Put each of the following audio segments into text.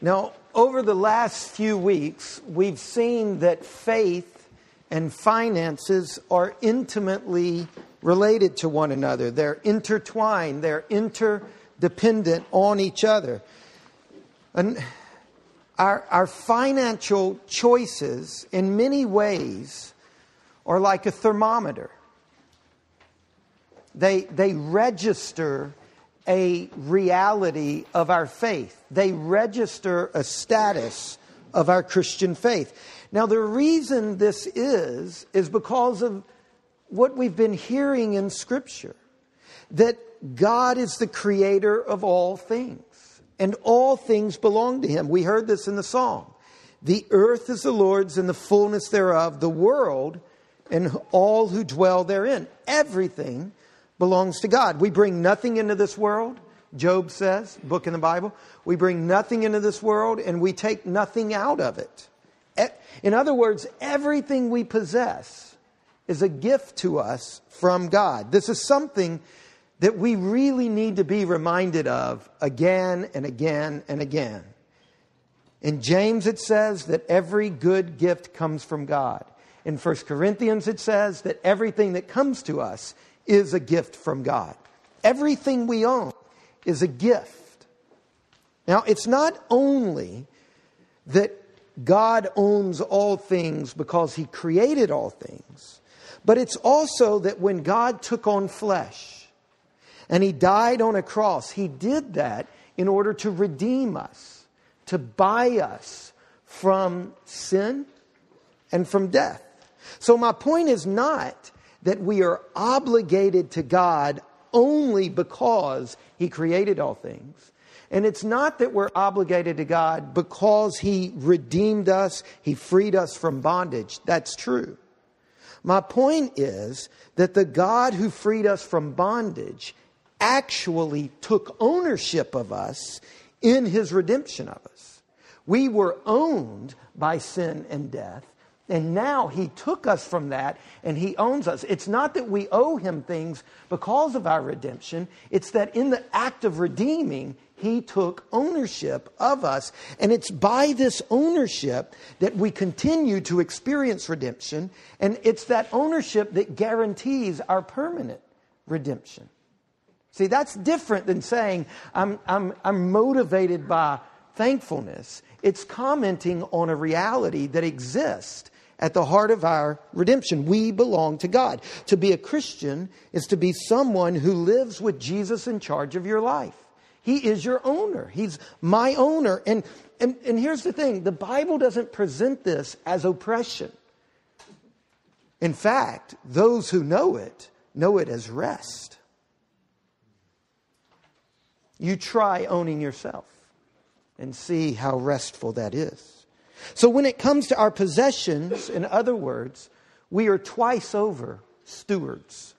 Now, over the last few weeks, we've seen that faith and finances are intimately related to one another. They're intertwined, they're interdependent on each other. And our, our financial choices, in many ways, are like a thermometer. They, they register a reality of our faith. They register a status of our Christian faith. Now, the reason this is, is because of what we've been hearing in Scripture that God is the creator of all things, and all things belong to Him. We heard this in the song. The earth is the Lord's and the fullness thereof, the world and all who dwell therein. Everything belongs to God. We bring nothing into this world, Job says, book in the Bible. We bring nothing into this world and we take nothing out of it. In other words, everything we possess is a gift to us from God. This is something that we really need to be reminded of again and again and again. In James, it says that every good gift comes from God. In 1 Corinthians, it says that everything that comes to us is a gift from God. Everything we own is a gift. Now, it's not only that God owns all things because he created all things, but it's also that when God took on flesh and he died on a cross, he did that in order to redeem us, to buy us from sin and from death. So, my point is not that we are obligated to God only because He created all things. And it's not that we're obligated to God because He redeemed us, He freed us from bondage. That's true. My point is that the God who freed us from bondage actually took ownership of us in His redemption of us. We were owned by sin and death, and now he took us from that and he owns us. It's not that we owe him things because of our redemption, it's that in the act of redeeming, he took ownership of us. And it's by this ownership that we continue to experience redemption. And it's that ownership that guarantees our permanent redemption. See, that's different than saying, I'm, I'm, I'm motivated by thankfulness. It's commenting on a reality that exists at the heart of our redemption. We belong to God. To be a Christian is to be someone who lives with Jesus in charge of your life. He is your owner. He's my owner. And, and, and here's the thing the Bible doesn't present this as oppression. In fact, those who know it know it as rest. You try owning yourself and see how restful that is. So when it comes to our possessions, in other words, we are twice over stewards.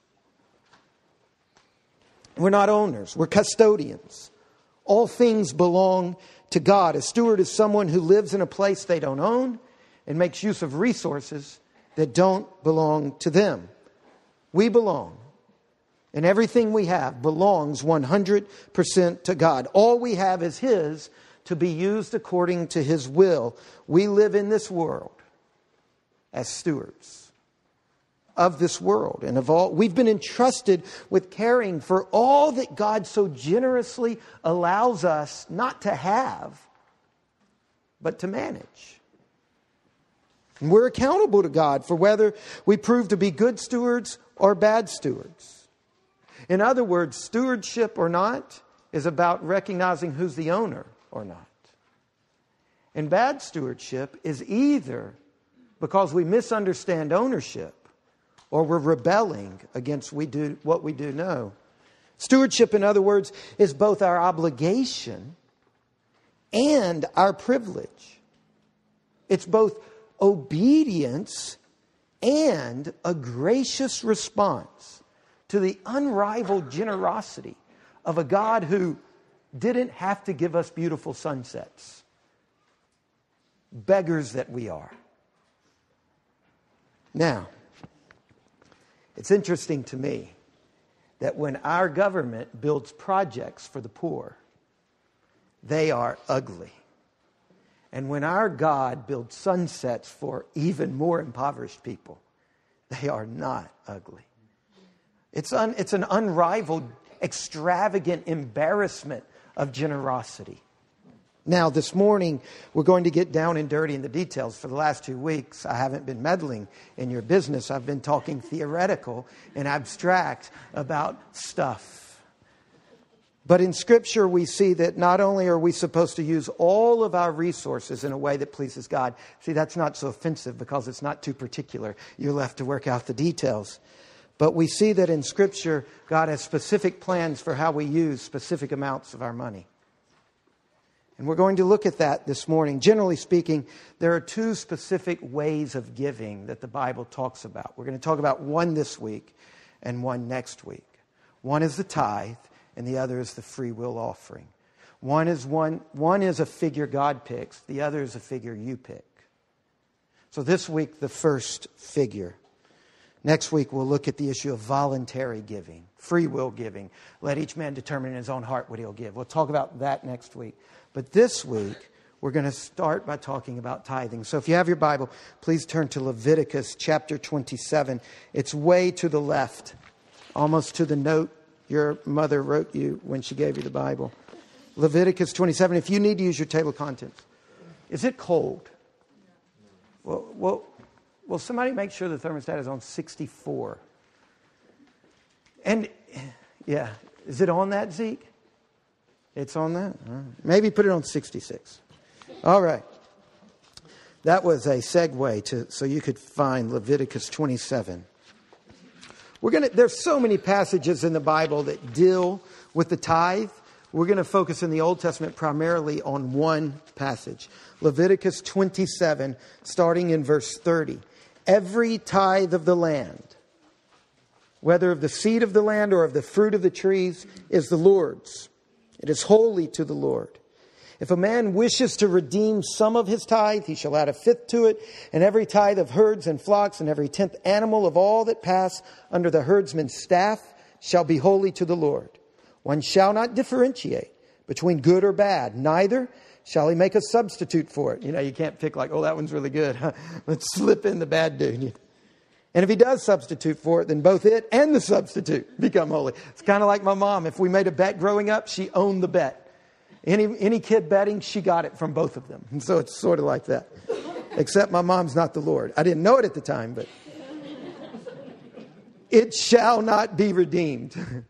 We're not owners, we're custodians. All things belong to God. A steward is someone who lives in a place they don't own and makes use of resources that don't belong to them. We belong. And everything we have belongs 100% to God. All we have is His, to be used according to his will. We live in this world as stewards of this world and of all we've been entrusted with caring for all that God so generously allows us not to have but to manage. And we're accountable to God for whether we prove to be good stewards or bad stewards. In other words, stewardship or not is about recognizing who's the owner or not. And bad stewardship is either because we misunderstand ownership or we're rebelling against we do, what we do know. Stewardship, in other words, is both our obligation and our privilege. It's both obedience and a gracious response to the unrivaled generosity of a God who didn't have to give us beautiful sunsets. Beggars that we are. Now, it's interesting to me that when our government builds projects for the poor, they are ugly. And when our God builds sunsets for even more impoverished people, they are not ugly. It's, un, it's an unrivaled, extravagant embarrassment of generosity. Now, this morning, we're going to get down and dirty in the details. For the last two weeks, I haven't been meddling in your business. I've been talking theoretical and abstract about stuff. But in Scripture, we see that not only are we supposed to use all of our resources in a way that pleases God, see, that's not so offensive because it's not too particular. You're left to work out the details. But we see that in Scripture, God has specific plans for how we use specific amounts of our money. And we're going to look at that this morning. Generally speaking, there are two specific ways of giving that the Bible talks about. We're going to talk about one this week and one next week. One is the tithe, and the other is the free will offering. One is, one, one is a figure God picks, the other is a figure you pick. So this week, the first figure. Next week, we'll look at the issue of voluntary giving, free will giving. Let each man determine in his own heart what he'll give. We'll talk about that next week. But this week, we're going to start by talking about tithing. So if you have your Bible, please turn to Leviticus chapter 27. It's way to the left, almost to the note your mother wrote you when she gave you the Bible. Leviticus 27. If you need to use your table of contents, is it cold? Well, well, Will somebody make sure the thermostat is on 64? And yeah, is it on that, Zeke? It's on that? Maybe put it on 66. All right. That was a segue to so you could find Leviticus 27. We're going to there's so many passages in the Bible that deal with the tithe. We're going to focus in the Old Testament primarily on one passage. Leviticus 27 starting in verse 30 every tithe of the land, whether of the seed of the land or of the fruit of the trees, is the Lord's. It is holy to the Lord. If a man wishes to redeem some of his tithe, he shall add a fifth to it, and every tithe of herds and flocks, and every tenth animal of all that pass under the herdsman's staff shall be holy to the Lord. One shall not differentiate between good or bad, neither Shall he make a substitute for it? You know, you can't pick like, oh, that one's really good. Let's slip in the bad dude. And if he does substitute for it, then both it and the substitute become holy. It's kind of like my mom. If we made a bet growing up, she owned the bet. Any, any kid betting, she got it from both of them. And so it's sort of like that. Except my mom's not the Lord. I didn't know it at the time, but it shall not be redeemed.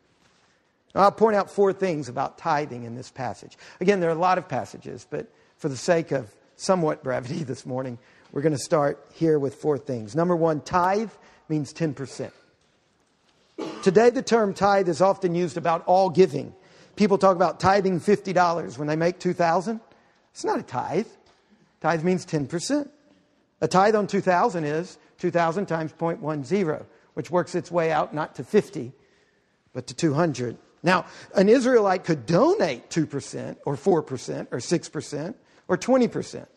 I'll point out four things about tithing in this passage. Again, there are a lot of passages, but for the sake of somewhat brevity this morning, we're going to start here with four things. Number one, tithe means 10%. Today, the term tithe is often used about all giving. People talk about tithing $50 when they make 2000 It's not a tithe. Tithe means 10%. A tithe on 2000 is 2000 times 0.10, which works its way out not to 50, but to 200. Now, an Israelite could donate 2% or 4% or 6% or 20%,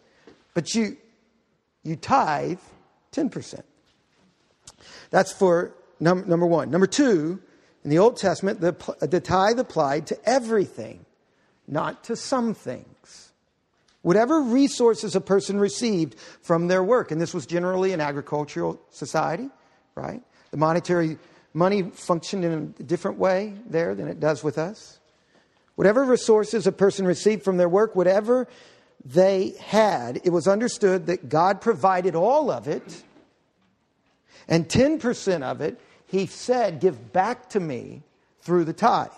but you, you tithe 10%. That's for num- number one. Number two, in the Old Testament, the, the tithe applied to everything, not to some things. Whatever resources a person received from their work, and this was generally an agricultural society, right? The monetary money functioned in a different way there than it does with us. Whatever resources a person received from their work, whatever they had, it was understood that God provided all of it, and 10% of it, he said, give back to me through the tithe.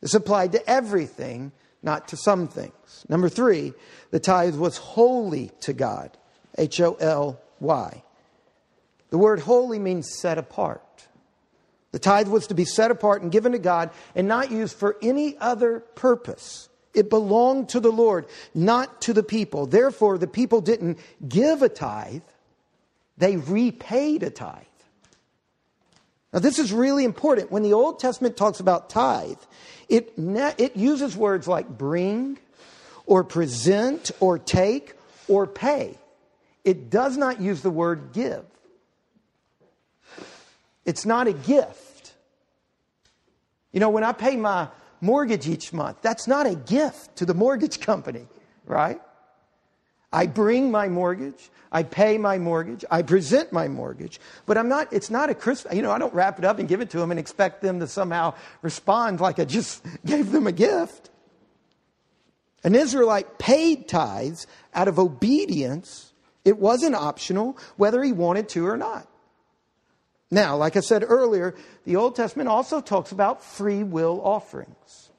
This applied to everything, not to some things. Number three, the tithe was holy to God. H O L Y. The word holy means set apart. The tithe was to be set apart and given to God and not used for any other purpose. It belonged to the Lord, not to the people. Therefore, the people didn't give a tithe, they repaid a tithe. Now, this is really important. When the Old Testament talks about tithe, it, it uses words like bring, or present, or take, or pay. It does not use the word give. It's not a gift. You know, when I pay my mortgage each month, that's not a gift to the mortgage company, right? I bring my mortgage. I pay my mortgage. I present my mortgage. But I'm not, it's not a Christmas, you know, I don't wrap it up and give it to them and expect them to somehow respond like I just gave them a gift. An Israelite paid tithes out of obedience. It wasn't optional whether he wanted to or not. Now, like I said earlier, the Old Testament also talks about free will offerings.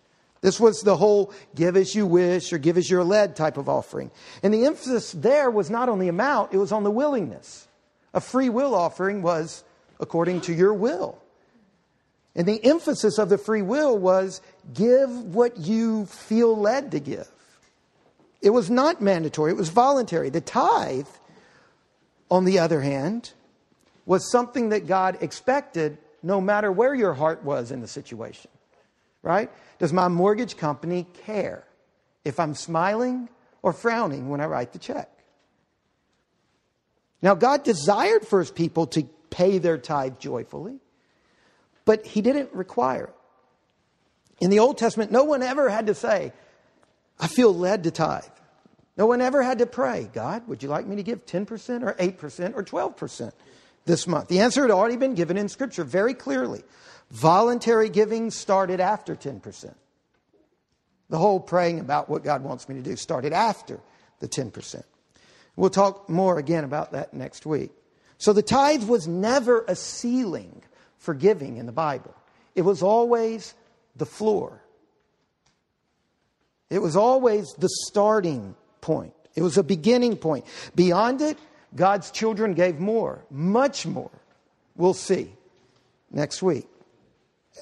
This was the whole give as you wish or give as you're led type of offering. And the emphasis there was not on the amount, it was on the willingness. A free will offering was according to your will. And the emphasis of the free will was give what you feel led to give. It was not mandatory, it was voluntary. The tithe, on the other hand, was something that God expected no matter where your heart was in the situation. Right? Does my mortgage company care if I'm smiling or frowning when I write the check? Now, God desired for his people to pay their tithe joyfully, but he didn't require it. In the Old Testament, no one ever had to say, I feel led to tithe. No one ever had to pray, God, would you like me to give 10% or 8% or 12% this month? The answer had already been given in Scripture very clearly. Voluntary giving started after 10%. The whole praying about what God wants me to do started after the 10%. We'll talk more again about that next week. So the tithe was never a ceiling for giving in the Bible, it was always the floor. It was always the starting point. It was a beginning point. Beyond it, God's children gave more, much more. We'll see next week.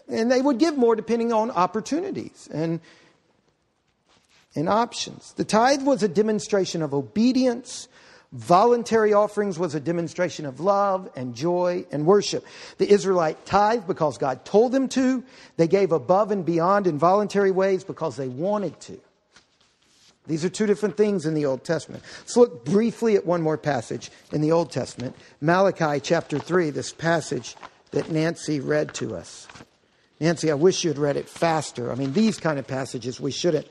And they would give more depending on opportunities and, and options. The tithe was a demonstration of obedience. Voluntary offerings was a demonstration of love and joy and worship. The Israelite tithe because God told them to. They gave above and beyond in voluntary ways because they wanted to. These are two different things in the Old Testament. Let's look briefly at one more passage in the Old Testament Malachi chapter 3, this passage that Nancy read to us. Nancy, I wish you had read it faster. I mean, these kind of passages we shouldn't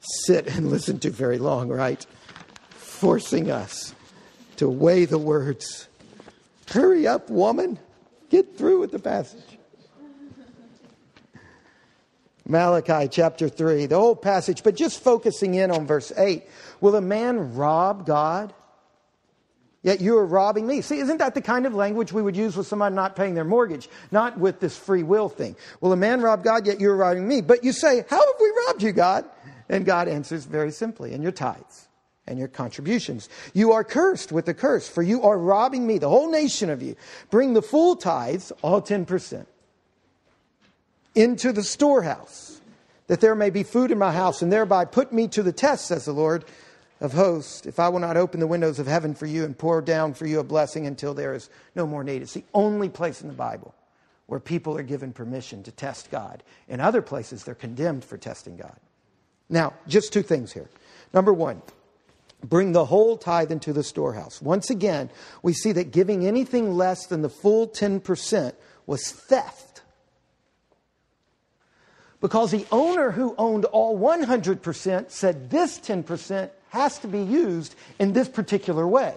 sit and listen to very long, right? Forcing us to weigh the words. Hurry up, woman. Get through with the passage. Malachi chapter 3, the whole passage, but just focusing in on verse 8. Will a man rob God? Yet you are robbing me. See, isn't that the kind of language we would use with someone not paying their mortgage, not with this free will thing? Will a man rob God, yet you are robbing me? But you say, How have we robbed you, God? And God answers very simply, in your tithes and your contributions. You are cursed with a curse, for you are robbing me, the whole nation of you. Bring the full tithes, all 10% into the storehouse, that there may be food in my house, and thereby put me to the test, says the Lord of hosts, if I will not open the windows of heaven for you and pour down for you a blessing until there is no more need. It's the only place in the Bible where people are given permission to test God. In other places, they're condemned for testing God. Now, just two things here. Number one, bring the whole tithe into the storehouse. Once again, we see that giving anything less than the full 10% was theft because the owner who owned all 100% said this 10% has to be used in this particular way.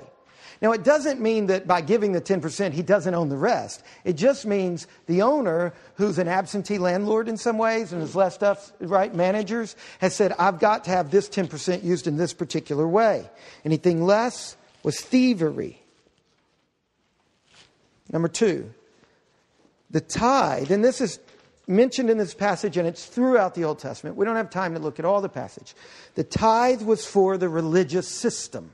Now, it doesn't mean that by giving the 10%, he doesn't own the rest. It just means the owner, who's an absentee landlord in some ways and has left stuff, right, managers, has said, I've got to have this 10% used in this particular way. Anything less was thievery. Number two, the tithe, and this is mentioned in this passage, and it's throughout the Old Testament. We don't have time to look at all the passage. The tithe was for the religious system.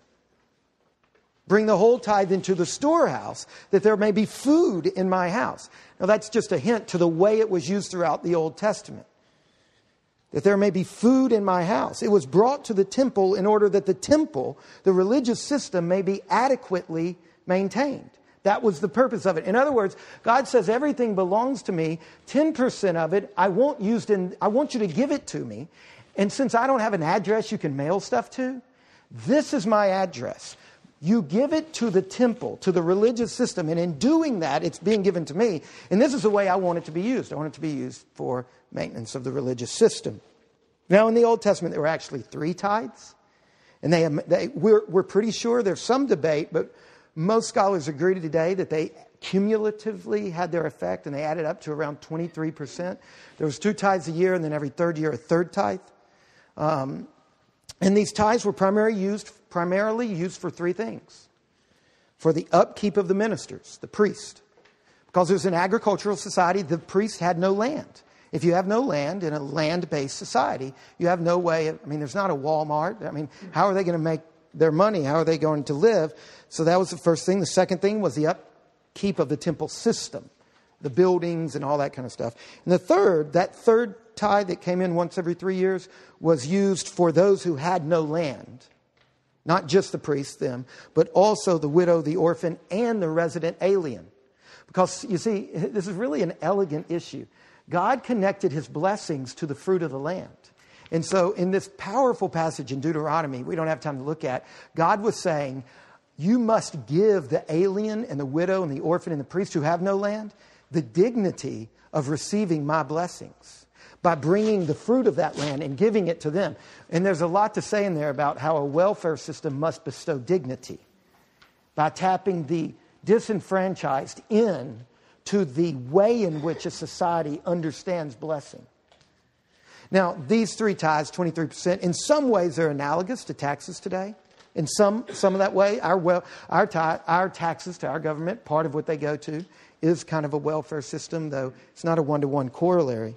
Bring the whole tithe into the storehouse, that there may be food in my house. Now, that's just a hint to the way it was used throughout the Old Testament. That there may be food in my house. It was brought to the temple in order that the temple, the religious system, may be adequately maintained. That was the purpose of it. In other words, God says everything belongs to me. 10% of it I want used in I want you to give it to me. And since I don't have an address you can mail stuff to, this is my address. You give it to the temple, to the religious system, and in doing that, it's being given to me. And this is the way I want it to be used. I want it to be used for maintenance of the religious system. Now, in the Old Testament, there were actually three tithes. And they, they, we're, we're pretty sure there's some debate, but most scholars agree today that they cumulatively had their effect and they added up to around 23%. There was two tithes a year, and then every third year, a third tithe. Um, and these tithes were primarily used, primarily used for three things for the upkeep of the ministers, the priest. Because it was an agricultural society, the priest had no land. If you have no land in a land based society, you have no way of, I mean, there's not a Walmart. I mean, how are they going to make their money? How are they going to live? So that was the first thing. The second thing was the upkeep of the temple system, the buildings and all that kind of stuff. And the third, that third tithe that came in once every three years, was used for those who had no land. Not just the priests, them, but also the widow, the orphan, and the resident alien. Because you see, this is really an elegant issue. God connected his blessings to the fruit of the land. And so, in this powerful passage in Deuteronomy, we don't have time to look at, God was saying, You must give the alien and the widow and the orphan and the priest who have no land the dignity of receiving my blessings by bringing the fruit of that land and giving it to them. And there's a lot to say in there about how a welfare system must bestow dignity by tapping the disenfranchised in to the way in which a society understands blessing. Now, these three tithes, 23%, in some ways they're analogous to taxes today. In some, some of that way, our, well, our, tithe, our taxes to our government, part of what they go to, is kind of a welfare system, though it's not a one to one corollary.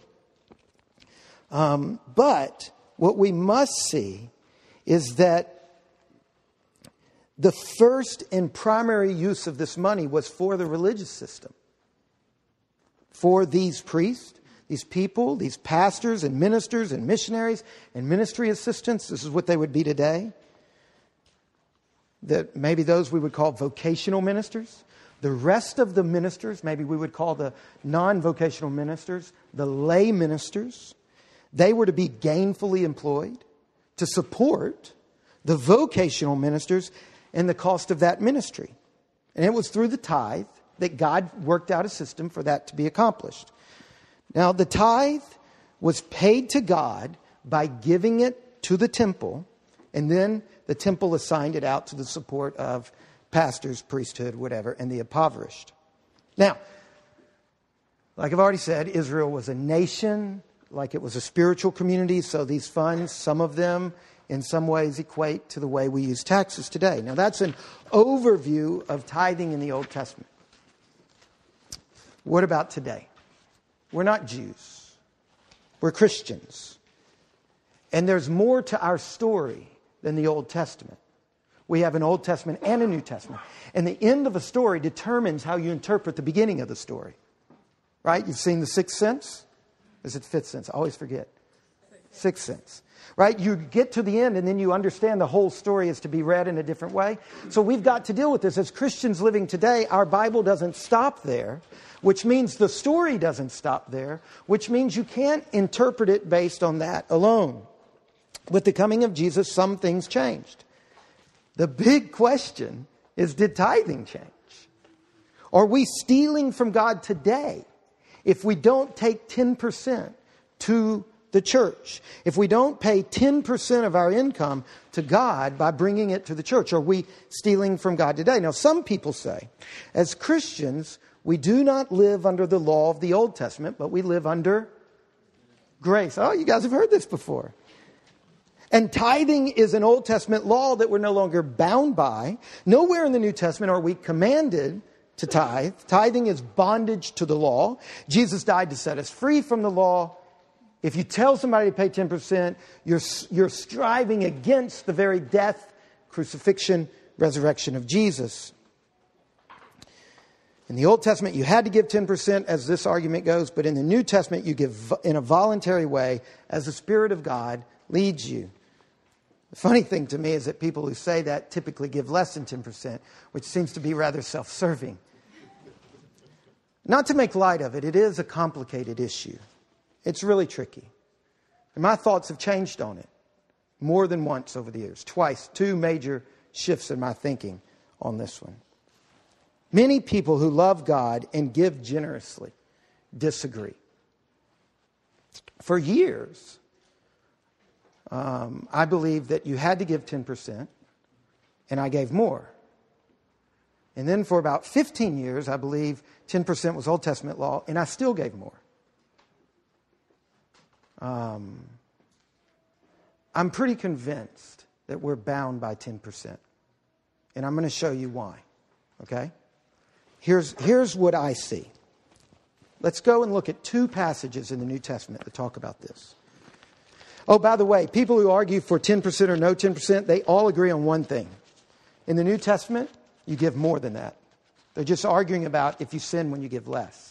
Um, but what we must see is that the first and primary use of this money was for the religious system for these priests, these people, these pastors and ministers and missionaries and ministry assistants. This is what they would be today. That maybe those we would call vocational ministers. The rest of the ministers, maybe we would call the non vocational ministers, the lay ministers, they were to be gainfully employed to support the vocational ministers and the cost of that ministry. And it was through the tithe that God worked out a system for that to be accomplished. Now, the tithe was paid to God by giving it to the temple, and then the temple assigned it out to the support of pastors, priesthood, whatever, and the impoverished. Now, like I've already said, Israel was a nation, like it was a spiritual community, so these funds, some of them, in some ways equate to the way we use taxes today. Now, that's an overview of tithing in the Old Testament. What about today? We're not Jews, we're Christians. And there's more to our story than the Old Testament. We have an Old Testament and a New Testament. And the end of a story determines how you interpret the beginning of the story. Right? You've seen the sixth sense? Is it fifth sense? I always forget. Sixth sense right? You get to the end and then you understand the whole story is to be read in a different way. So we've got to deal with this. As Christians living today, our Bible doesn't stop there, which means the story doesn't stop there, which means you can't interpret it based on that alone. With the coming of Jesus, some things changed. The big question is did tithing change? Are we stealing from God today if we don't take 10% to the church. If we don't pay 10% of our income to God by bringing it to the church, are we stealing from God today? Now, some people say, as Christians, we do not live under the law of the Old Testament, but we live under grace. Oh, you guys have heard this before. And tithing is an Old Testament law that we're no longer bound by. Nowhere in the New Testament are we commanded to tithe. Tithing is bondage to the law. Jesus died to set us free from the law. If you tell somebody to pay 10%, you're, you're striving against the very death, crucifixion, resurrection of Jesus. In the Old Testament, you had to give 10%, as this argument goes, but in the New Testament, you give in a voluntary way as the Spirit of God leads you. The funny thing to me is that people who say that typically give less than 10%, which seems to be rather self serving. Not to make light of it, it is a complicated issue. It's really tricky. And my thoughts have changed on it more than once over the years. Twice, two major shifts in my thinking on this one. Many people who love God and give generously disagree. For years, um, I believe that you had to give 10%, and I gave more. And then for about 15 years, I believe 10% was Old Testament law, and I still gave more. Um, I'm pretty convinced that we're bound by 10%. And I'm going to show you why. Okay? Here's, here's what I see. Let's go and look at two passages in the New Testament that talk about this. Oh, by the way, people who argue for 10% or no 10%, they all agree on one thing. In the New Testament, you give more than that. They're just arguing about if you sin when you give less.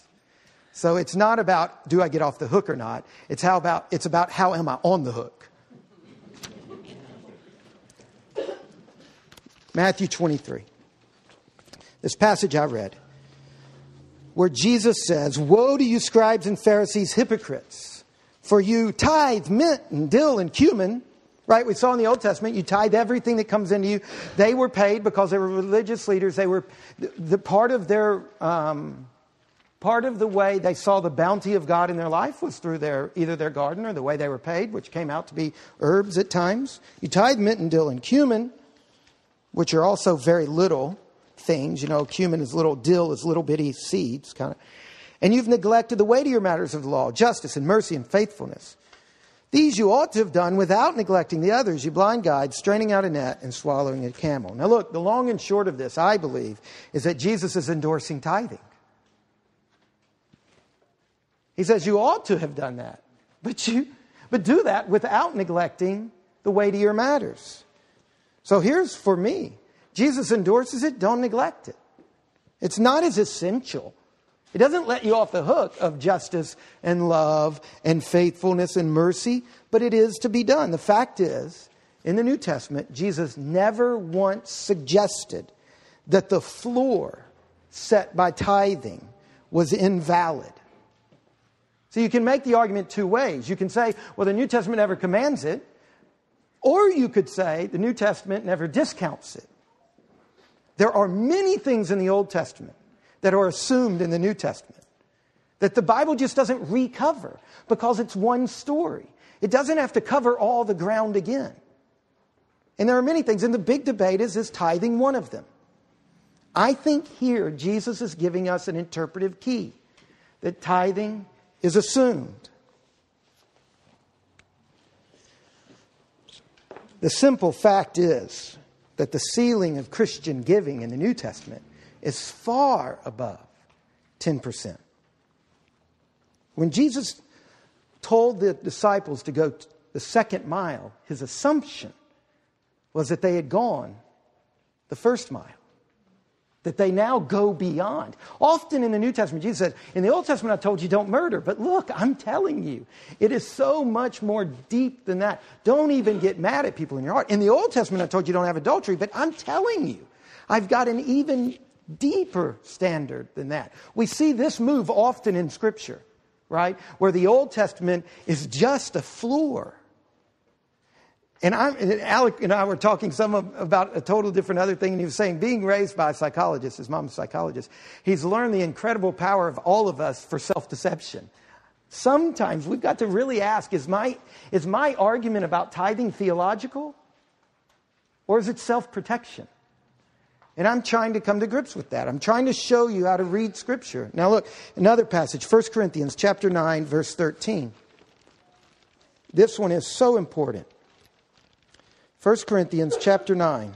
So it's not about do I get off the hook or not. It's how about it's about how am I on the hook. Matthew 23. This passage I read where Jesus says, Woe to you, scribes and Pharisees, hypocrites, for you tithe mint and dill and cumin. Right? We saw in the Old Testament, you tithe everything that comes into you. They were paid because they were religious leaders. They were the part of their um, part of the way they saw the bounty of God in their life was through their either their garden or the way they were paid, which came out to be herbs at times. You tithe mint and dill and cumin, which are also very little things. You know, cumin is little, dill is little bitty seeds, kind of. And you've neglected the weightier matters of the law, justice and mercy and faithfulness. These you ought to have done without neglecting the others, you blind guides, straining out a net and swallowing a camel. Now, look, the long and short of this, I believe, is that Jesus is endorsing tithing. He says you ought to have done that, but, you, but do that without neglecting the weightier matters. So here's for me Jesus endorses it, don't neglect it. It's not as essential. It doesn't let you off the hook of justice and love and faithfulness and mercy, but it is to be done. The fact is, in the New Testament, Jesus never once suggested that the floor set by tithing was invalid. So you can make the argument two ways. You can say, well, the New Testament never commands it, or you could say the New Testament never discounts it. There are many things in the Old Testament that are assumed in the New Testament that the Bible just doesn't recover because it's one story. It doesn't have to cover all the ground again. And there are many things, and the big debate is is tithing one of them? I think here Jesus is giving us an interpretive key that tithing is assumed. The simple fact is that the ceiling of Christian giving in the New Testament is far above 10%. When Jesus told the disciples to go the second mile, his assumption was that they had gone the first mile that they now go beyond. Often in the New Testament, Jesus said, In the Old Testament, I told you don't murder, but look, I'm telling you, it is so much more deep than that. Don't even get mad at people in your heart. In the Old Testament, I told you don't have adultery, but I'm telling you, I've got an even deeper standard than that. We see this move often in Scripture, right? Where the Old Testament is just a floor and, I'm, and Alec and I were talking some of, about a total different other thing, and he was saying, being raised by a psychologist, his mom's a psychologist, he's learned the incredible power of all of us for self deception. Sometimes we've got to really ask is my, is my argument about tithing theological, or is it self protection? And I'm trying to come to grips with that. I'm trying to show you how to read Scripture. Now, look, another passage, 1 Corinthians chapter 9, verse 13. This one is so important. 1 Corinthians chapter 9.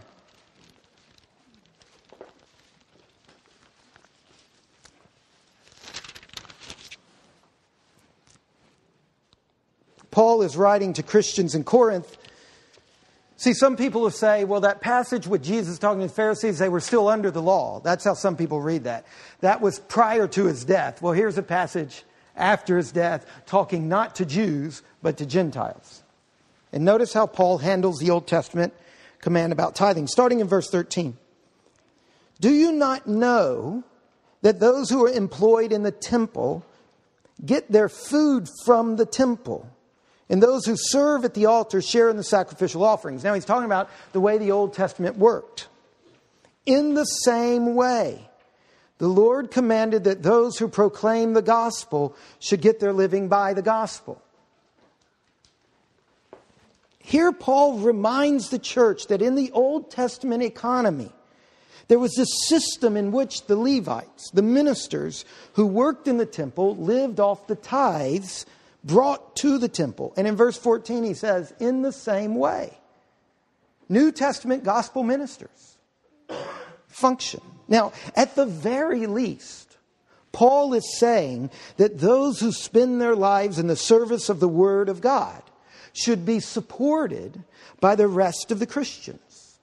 Paul is writing to Christians in Corinth. See, some people will say, well, that passage with Jesus talking to the Pharisees, they were still under the law. That's how some people read that. That was prior to his death. Well, here's a passage after his death talking not to Jews, but to Gentiles. And notice how Paul handles the Old Testament command about tithing, starting in verse 13. Do you not know that those who are employed in the temple get their food from the temple? And those who serve at the altar share in the sacrificial offerings. Now he's talking about the way the Old Testament worked. In the same way, the Lord commanded that those who proclaim the gospel should get their living by the gospel. Here, Paul reminds the church that in the Old Testament economy, there was this system in which the Levites, the ministers who worked in the temple, lived off the tithes brought to the temple. And in verse 14, he says, in the same way, New Testament gospel ministers function. Now, at the very least, Paul is saying that those who spend their lives in the service of the Word of God should be supported by the rest of the Christians.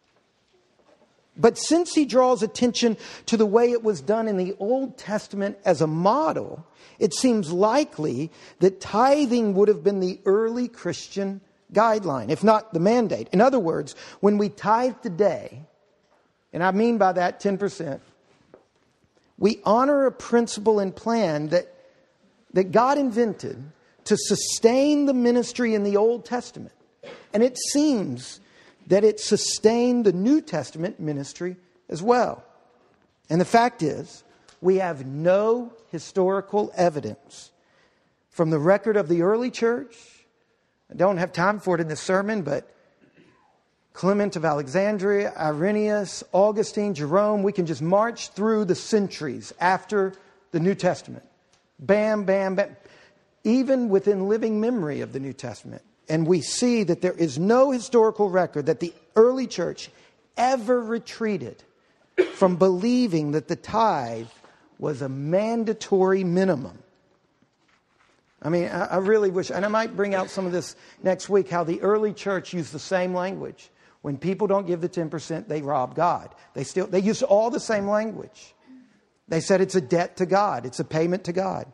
But since he draws attention to the way it was done in the Old Testament as a model, it seems likely that tithing would have been the early Christian guideline, if not the mandate. In other words, when we tithe today, and I mean by that 10%, we honor a principle and plan that, that God invented to sustain the ministry in the Old Testament. And it seems that it sustained the New Testament ministry as well. And the fact is, we have no historical evidence from the record of the early church. I don't have time for it in this sermon, but Clement of Alexandria, Irenaeus, Augustine, Jerome, we can just march through the centuries after the New Testament. Bam, bam, bam. Even within living memory of the New Testament. And we see that there is no historical record that the early church ever retreated from believing that the tithe was a mandatory minimum. I mean, I, really wish, and I might bring out some of this next week, how the early church used the same language. When people don't give the 10%, they rob God. They still they use all the same language. They said it's a debt to God, it's a payment to God.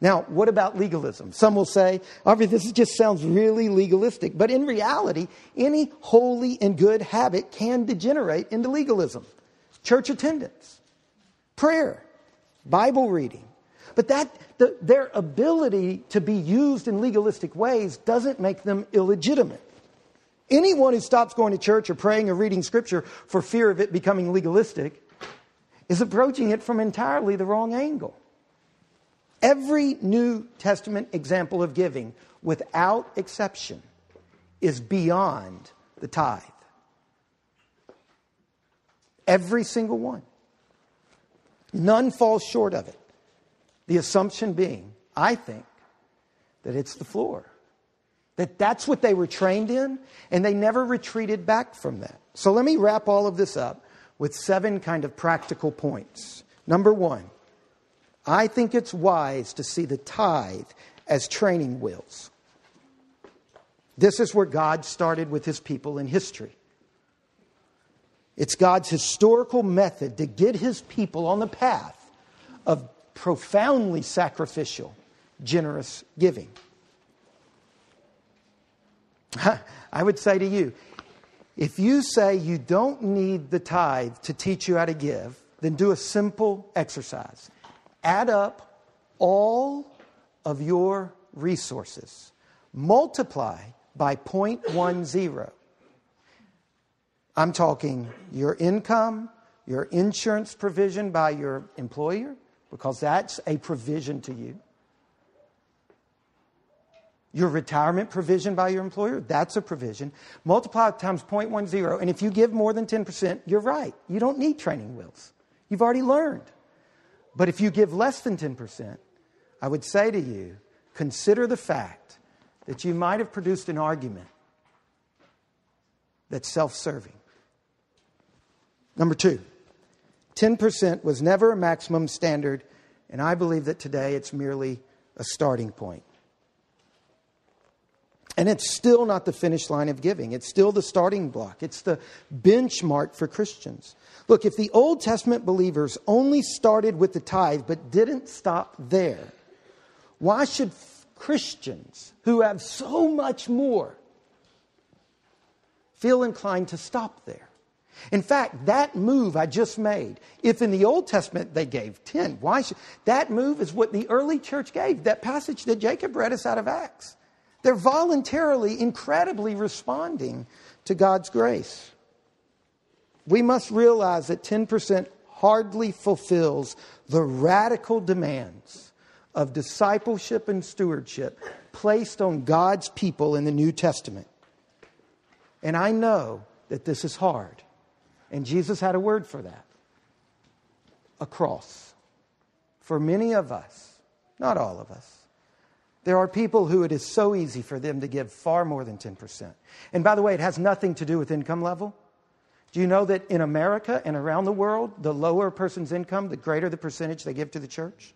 Now, what about legalism? Some will say, oh, obviously, this just sounds really legalistic. But in reality, any holy and good habit can degenerate into legalism. Church attendance, prayer, Bible reading. But that, the, their ability to be used in legalistic ways doesn't make them illegitimate. Anyone who stops going to church or praying or reading scripture for fear of it becoming legalistic is approaching it from entirely the wrong angle. Every New Testament example of giving, without exception, is beyond the tithe. Every single one. None falls short of it. The assumption being, I think, that it's the floor. That that's what they were trained in, and they never retreated back from that. So let me wrap all of this up with seven kind of practical points. Number one, I think it's wise to see the tithe as training wheels. This is where God started with his people in history. It's God's historical method to get his people on the path of profoundly sacrificial, generous giving. I would say to you, if you say you don't need the tithe to teach you how to give, then do a simple exercise. Add up all of your resources, multiply by 0.10. I'm talking your income, your insurance provision by your employer, because that's a provision to you your retirement provision by your employer, that's a provision. Multiply times 0.10, and if you give more than 10%, you're right. You don't need training wheels. You've already learned. But if you give less than 10%, I would say to you, consider the fact that you might have produced an argument that's self serving. Number two, 10% was never a maximum standard, and I believe that today it's merely a starting point. And it's still not the finish line of giving. It's still the starting block. It's the benchmark for Christians. Look, if the Old Testament believers only started with the tithe but didn't stop there, why should Christians who have so much more feel inclined to stop there? In fact, that move I just made, if in the Old Testament they gave 10, why should that move is what the early church gave, that passage that Jacob read us out of Acts. They're voluntarily, incredibly responding to God's grace. We must realize that 10% hardly fulfills the radical demands of discipleship and stewardship placed on God's people in the New Testament. And I know that this is hard. And Jesus had a word for that a cross. For many of us, not all of us, there are people who it is so easy for them to give far more than 10%. And by the way, it has nothing to do with income level. Do you know that in America and around the world, the lower a person's income, the greater the percentage they give to the church?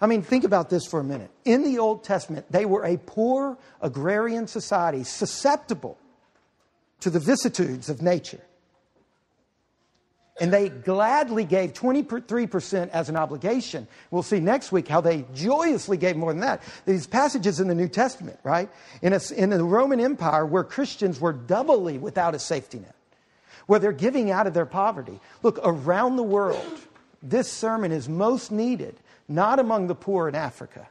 I mean, think about this for a minute. In the Old Testament, they were a poor agrarian society susceptible to the vicissitudes of nature. And they gladly gave 23% as an obligation. We'll see next week how they joyously gave more than that. These passages in the New Testament, right? In, a, in the Roman Empire, where Christians were doubly without a safety net, where they're giving out of their poverty. Look, around the world, this sermon is most needed, not among the poor in Africa.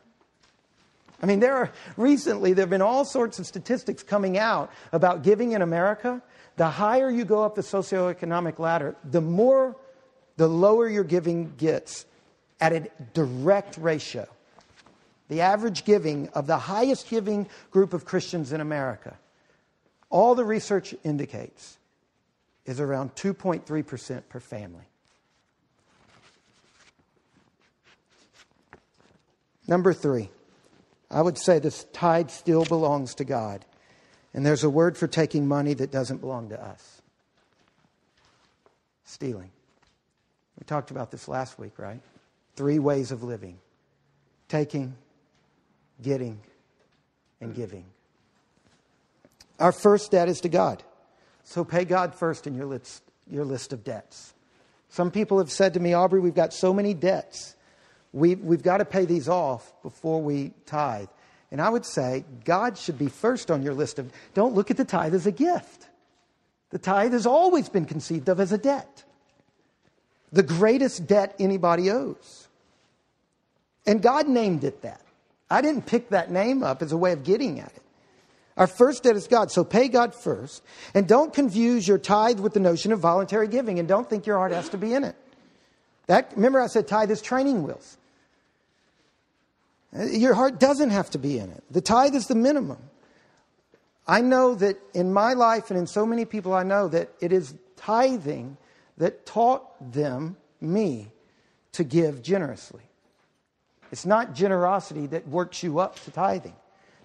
I mean, there are recently, there have been all sorts of statistics coming out about giving in America the higher you go up the socioeconomic ladder, the more, the lower your giving gets at a direct ratio. The average giving of the highest giving group of Christians in America, all the research indicates, is around 2.3% per family. Number three, I would say this tithe still belongs to God. And there's a word for taking money that doesn't belong to us stealing. We talked about this last week, right? Three ways of living taking, getting, and giving. Our first debt is to God. So pay God first in your list, your list of debts. Some people have said to me, Aubrey, we've got so many debts. We've, we've got to pay these off before we tithe. And I would say God should be first on your list of, don't look at the tithe as a gift. The tithe has always been conceived of as a debt, the greatest debt anybody owes. And God named it that. I didn't pick that name up as a way of getting at it. Our first debt is God, so pay God first. And don't confuse your tithe with the notion of voluntary giving, and don't think your heart has to be in it. That, remember, I said tithe is training wheels. Your heart doesn't have to be in it. The tithe is the minimum. I know that in my life and in so many people I know that it is tithing that taught them, me, to give generously. It's not generosity that works you up to tithing.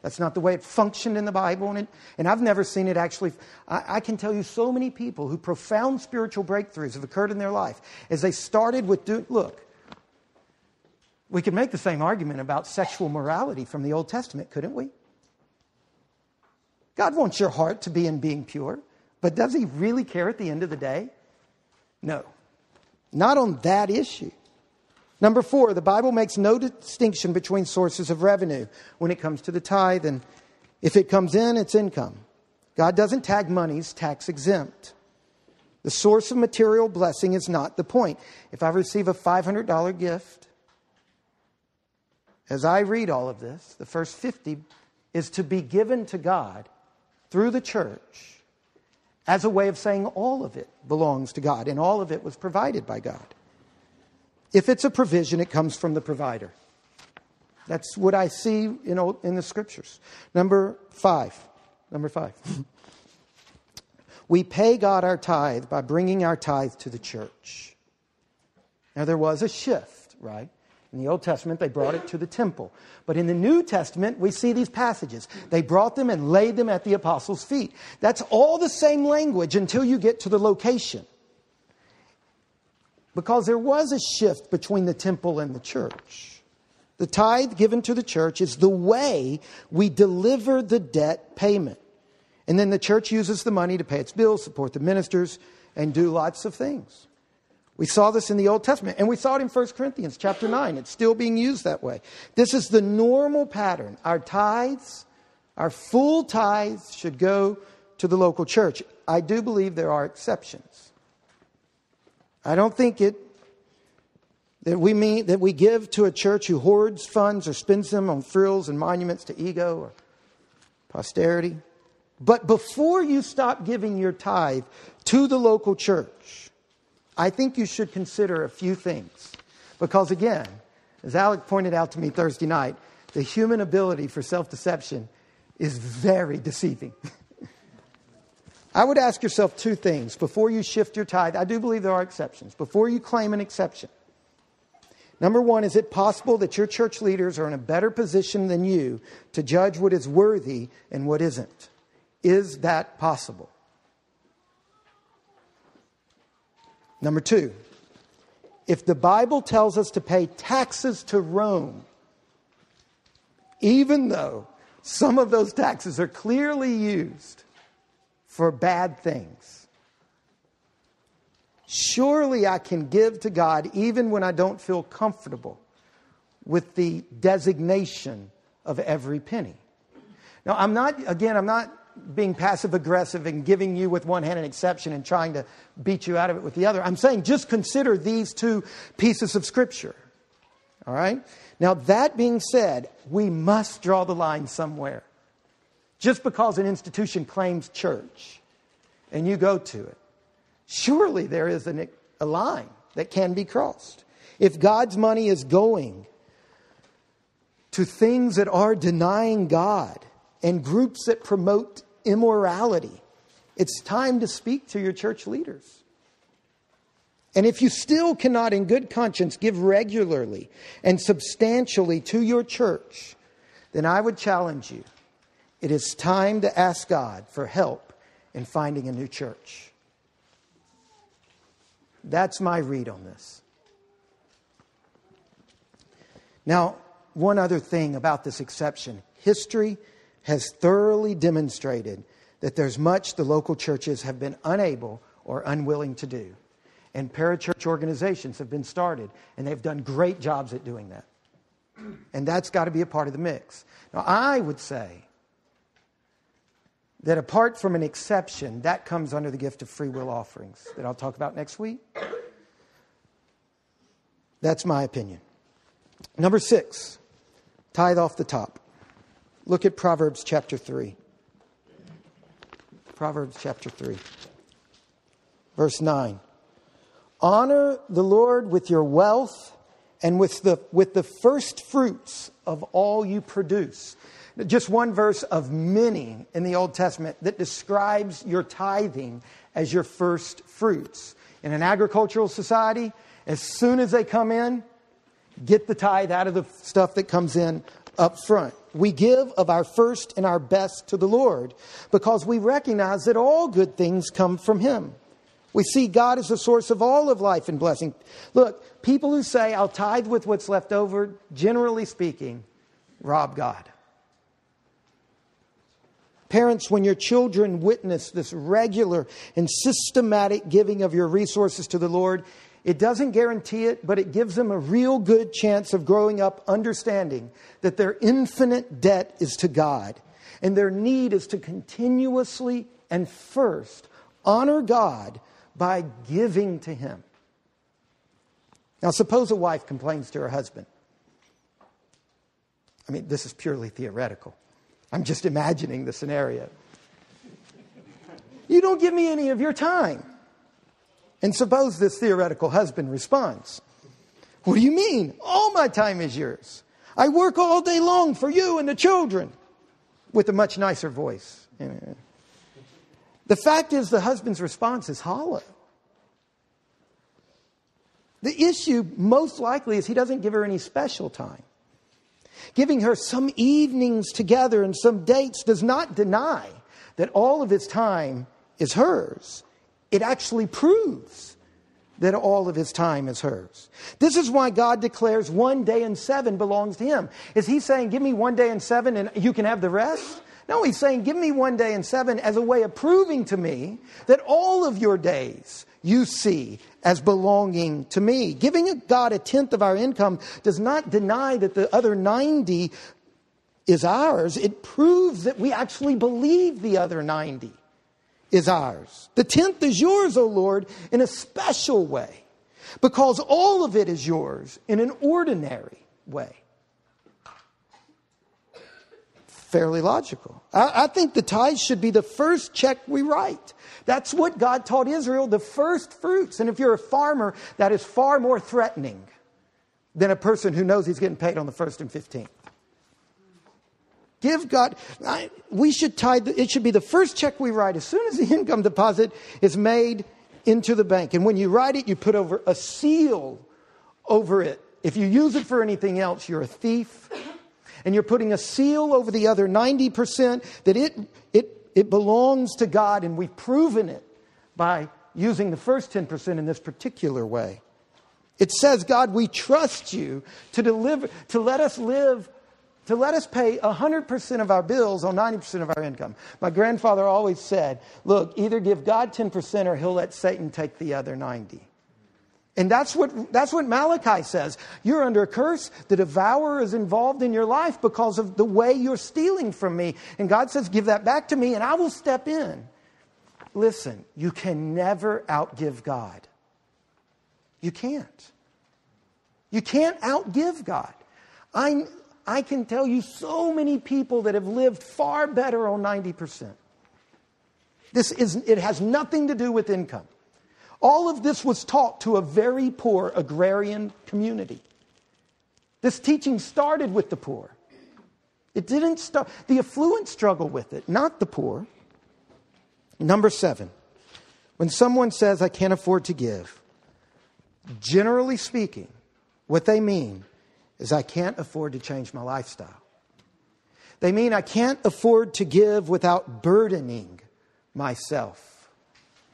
That's not the way it functioned in the Bible. And, it, and I've never seen it actually. I, I, can tell you so many people who profound spiritual breakthroughs have occurred in their life as they started with, do, look, we could make the same argument about sexual morality from the Old Testament, couldn't we? God wants your heart to be in being pure, but does He really care at the end of the day? No. Not on that issue. Number four, the Bible makes no distinction between sources of revenue when it comes to the tithe, and if it comes in, it's income. God doesn't tag monies tax exempt. The source of material blessing is not the point. If I receive a $500 gift, as I read all of this, the first 50 is to be given to God through the church as a way of saying all of it belongs to God and all of it was provided by God. If it's a provision, it comes from the provider. That's what I see in, in the scriptures. Number five. Number five. we pay God our tithe by bringing our tithe to the church. Now, there was a shift, right? In the Old Testament, they brought it to the temple. But in the New Testament, we see these passages. They brought them and laid them at the apostles' feet. That's all the same language until you get to the location. Because there was a shift between the temple and the church. The tithe given to the church is the way we deliver the debt payment. And then the church uses the money to pay its bills, support the ministers, and do lots of things. We saw this in the Old Testament, and we saw it in 1 Corinthians chapter 9. It's still being used that way. This is the normal pattern. Our tithes, our full tithes, should go to the local church. I do believe there are exceptions. I don't think it that we mean that we give to a church who hoards funds or spends them on frills and monuments to ego or posterity. But before you stop giving your tithe to the local church, I think you should consider a few things. Because again, as Alec pointed out to me Thursday night, the human ability for self deception is very deceiving. I would ask yourself two things before you shift your tithe. I do believe there are exceptions. Before you claim an exception, number one, is it possible that your church leaders are in a better position than you to judge what is worthy and what isn't? Is that possible? Number two, if the Bible tells us to pay taxes to Rome, even though some of those taxes are clearly used for bad things, surely I can give to God even when I don't feel comfortable with the designation of every penny. Now, I'm not, again, I'm not being passive aggressive and giving you with one hand an exception and trying to beat you out of it with the other. I'm saying just consider these two pieces of scripture. All right? Now, that being said, we must draw the line somewhere. Just because an institution claims church and you go to it, surely there is an, a line that can be crossed. If God's money is going to things that are denying God and groups that promote immorality. It's time to speak to your church leaders. And if you still cannot, in good conscience, give regularly and substantially to your church, then I would challenge you. It is time to ask God for help in finding a new church. That's my read on this. Now, one other thing about this exception history has thoroughly demonstrated that there's much the local churches have been unable or unwilling to do. And parachurch organizations have been started, and they've done great jobs at doing that. And that's got to be a part of the mix. Now, I would say that apart from an exception, that comes under the gift of free will offerings that I'll talk about next week. That's my opinion. Number six, tithe off the top. Look at Proverbs chapter 3. Proverbs chapter 3, verse 9. Honor the Lord with your wealth and with the, with the first fruits of all you produce. Just one verse of many in the Old Testament that describes your tithing as your first fruits. In an agricultural society, as soon as they come in, get the tithe out of the stuff that comes in up front. We give of our first and our best to the Lord because we recognize that all good things come from Him. We see God as the source of all of life and blessing. Look, people who say, I'll tithe with what's left over, generally speaking, rob God. Parents, when your children witness this regular and systematic giving of your resources to the Lord, it doesn't guarantee it, but it gives them a real good chance of growing up understanding that their infinite debt is to God and their need is to continuously and first honor God by giving to Him. Now, suppose a wife complains to her husband. I mean, this is purely theoretical. I'm just imagining the scenario. You don't give me any of your time. And suppose this theoretical husband responds, What do you mean? All my time is yours. I work all day long for you and the children, with a much nicer voice. The fact is, the husband's response is hollow. The issue, most likely, is he doesn't give her any special time. Giving her some evenings together and some dates does not deny that all of his time is hers it actually proves that all of his time is hers. This is why God declares one day in seven belongs to him. Is he saying, give me one day in seven and you can have the rest? No, he's saying, give me one day in seven as a way of proving to me that all of your days you see as belonging to me. Giving God a tenth of our income does not deny that the other 90 is ours. It proves that we actually believe the other 90 is ours. The tenth is yours, O Lord, in a special way, because all of it is yours in an ordinary way. Fairly logical. I, I think the tithe should be the first check we write. That's what God taught Israel, the first fruits. And if you're a farmer, that is far more threatening than a person who knows he's getting paid on the first and 15th. Give God, I, we should tie, the, it should be the first check we write as soon as the income deposit is made into the bank. And when you write it, you put over a seal over it. If you use it for anything else, you're a thief. And you're putting a seal over the other 90% that it, it, it belongs to God, and we've proven it by using the first 10% in this particular way. It says, God, we trust you to deliver, to let us live, to let us pay 100% of our bills on 90% of our income. My grandfather always said, look, either give God 10% or he'll let Satan take the other 90. And that's what, that's what Malachi says. You're under a curse. The devourer is involved in your life because of the way you're stealing from me. And God says, give that back to me and I will step in. Listen, you can never outgive God. You can't. You can't outgive God. I, I can tell you so many people that have lived far better on 90%. This is, it has nothing to do with income. All of this was taught to a very poor agrarian community. This teaching started with the poor. It didn't start, the affluent struggle with it, not the poor. Number seven, when someone says, I can't afford to give, generally speaking, what they mean is, I can't afford to change my lifestyle. They mean, I can't afford to give without burdening myself.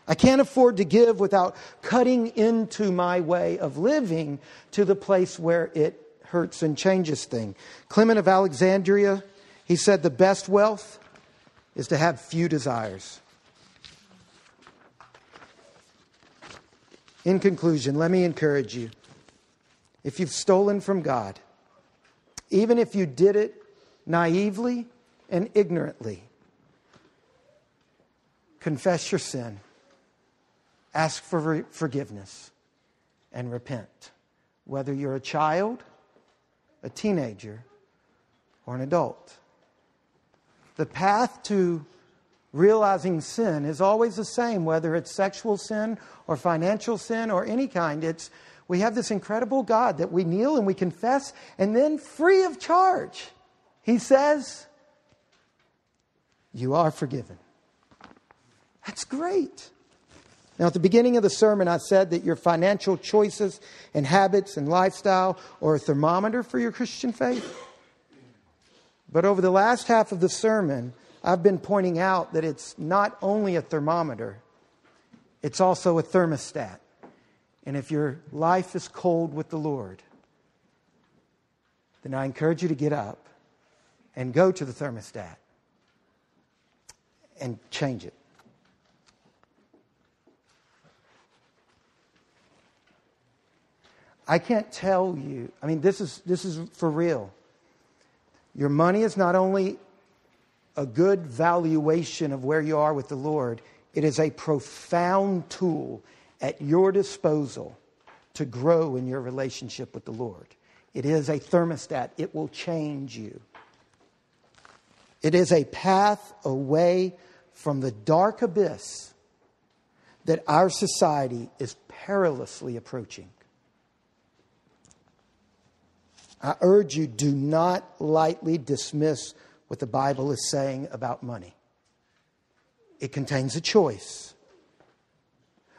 I can't afford to give without cutting into my way of living to the place where it hurts and changes things. Clement of Alexandria, he said, the best wealth is to have few desires. In conclusion, let me encourage you. If you've stolen from God, even if you did it naively and ignorantly, confess your sin, ask for forgiveness, and repent. Whether you're a child, a teenager, or an adult. The path to realizing sin is always the same, whether it's sexual sin or financial sin or any kind. It's we have this incredible God that we kneel and we confess, and then free of charge, He says, You are forgiven. That's great. Now, at the beginning of the sermon, I said that your financial choices and habits and lifestyle are a thermometer for your Christian faith. But over the last half of the sermon, I've been pointing out that it's not only a thermometer, it's also a thermostat. And if your life is cold with the Lord, then I encourage you to get up and go to the thermostat and change it. I can't tell you, I mean, this is, this is for real. Your money is not only a good valuation of where you are with the Lord, it is a profound tool at your disposal to grow in your relationship with the Lord. It is a thermostat, it will change you. It is a path away from the dark abyss that our society is perilously approaching. I urge you do not lightly dismiss what the Bible is saying about money. It contains a choice.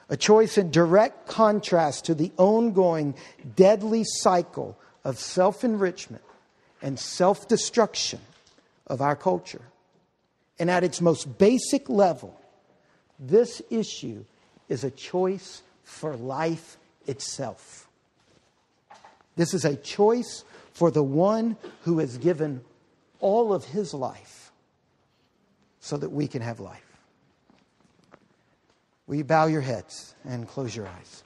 A choice in direct contrast to the ongoing deadly cycle of self enrichment and self destruction of our culture. And at its most basic level, this issue is a choice for life itself. This is a choice for the one who has given all of his life so that we can have life. Will you bow your heads and close your eyes?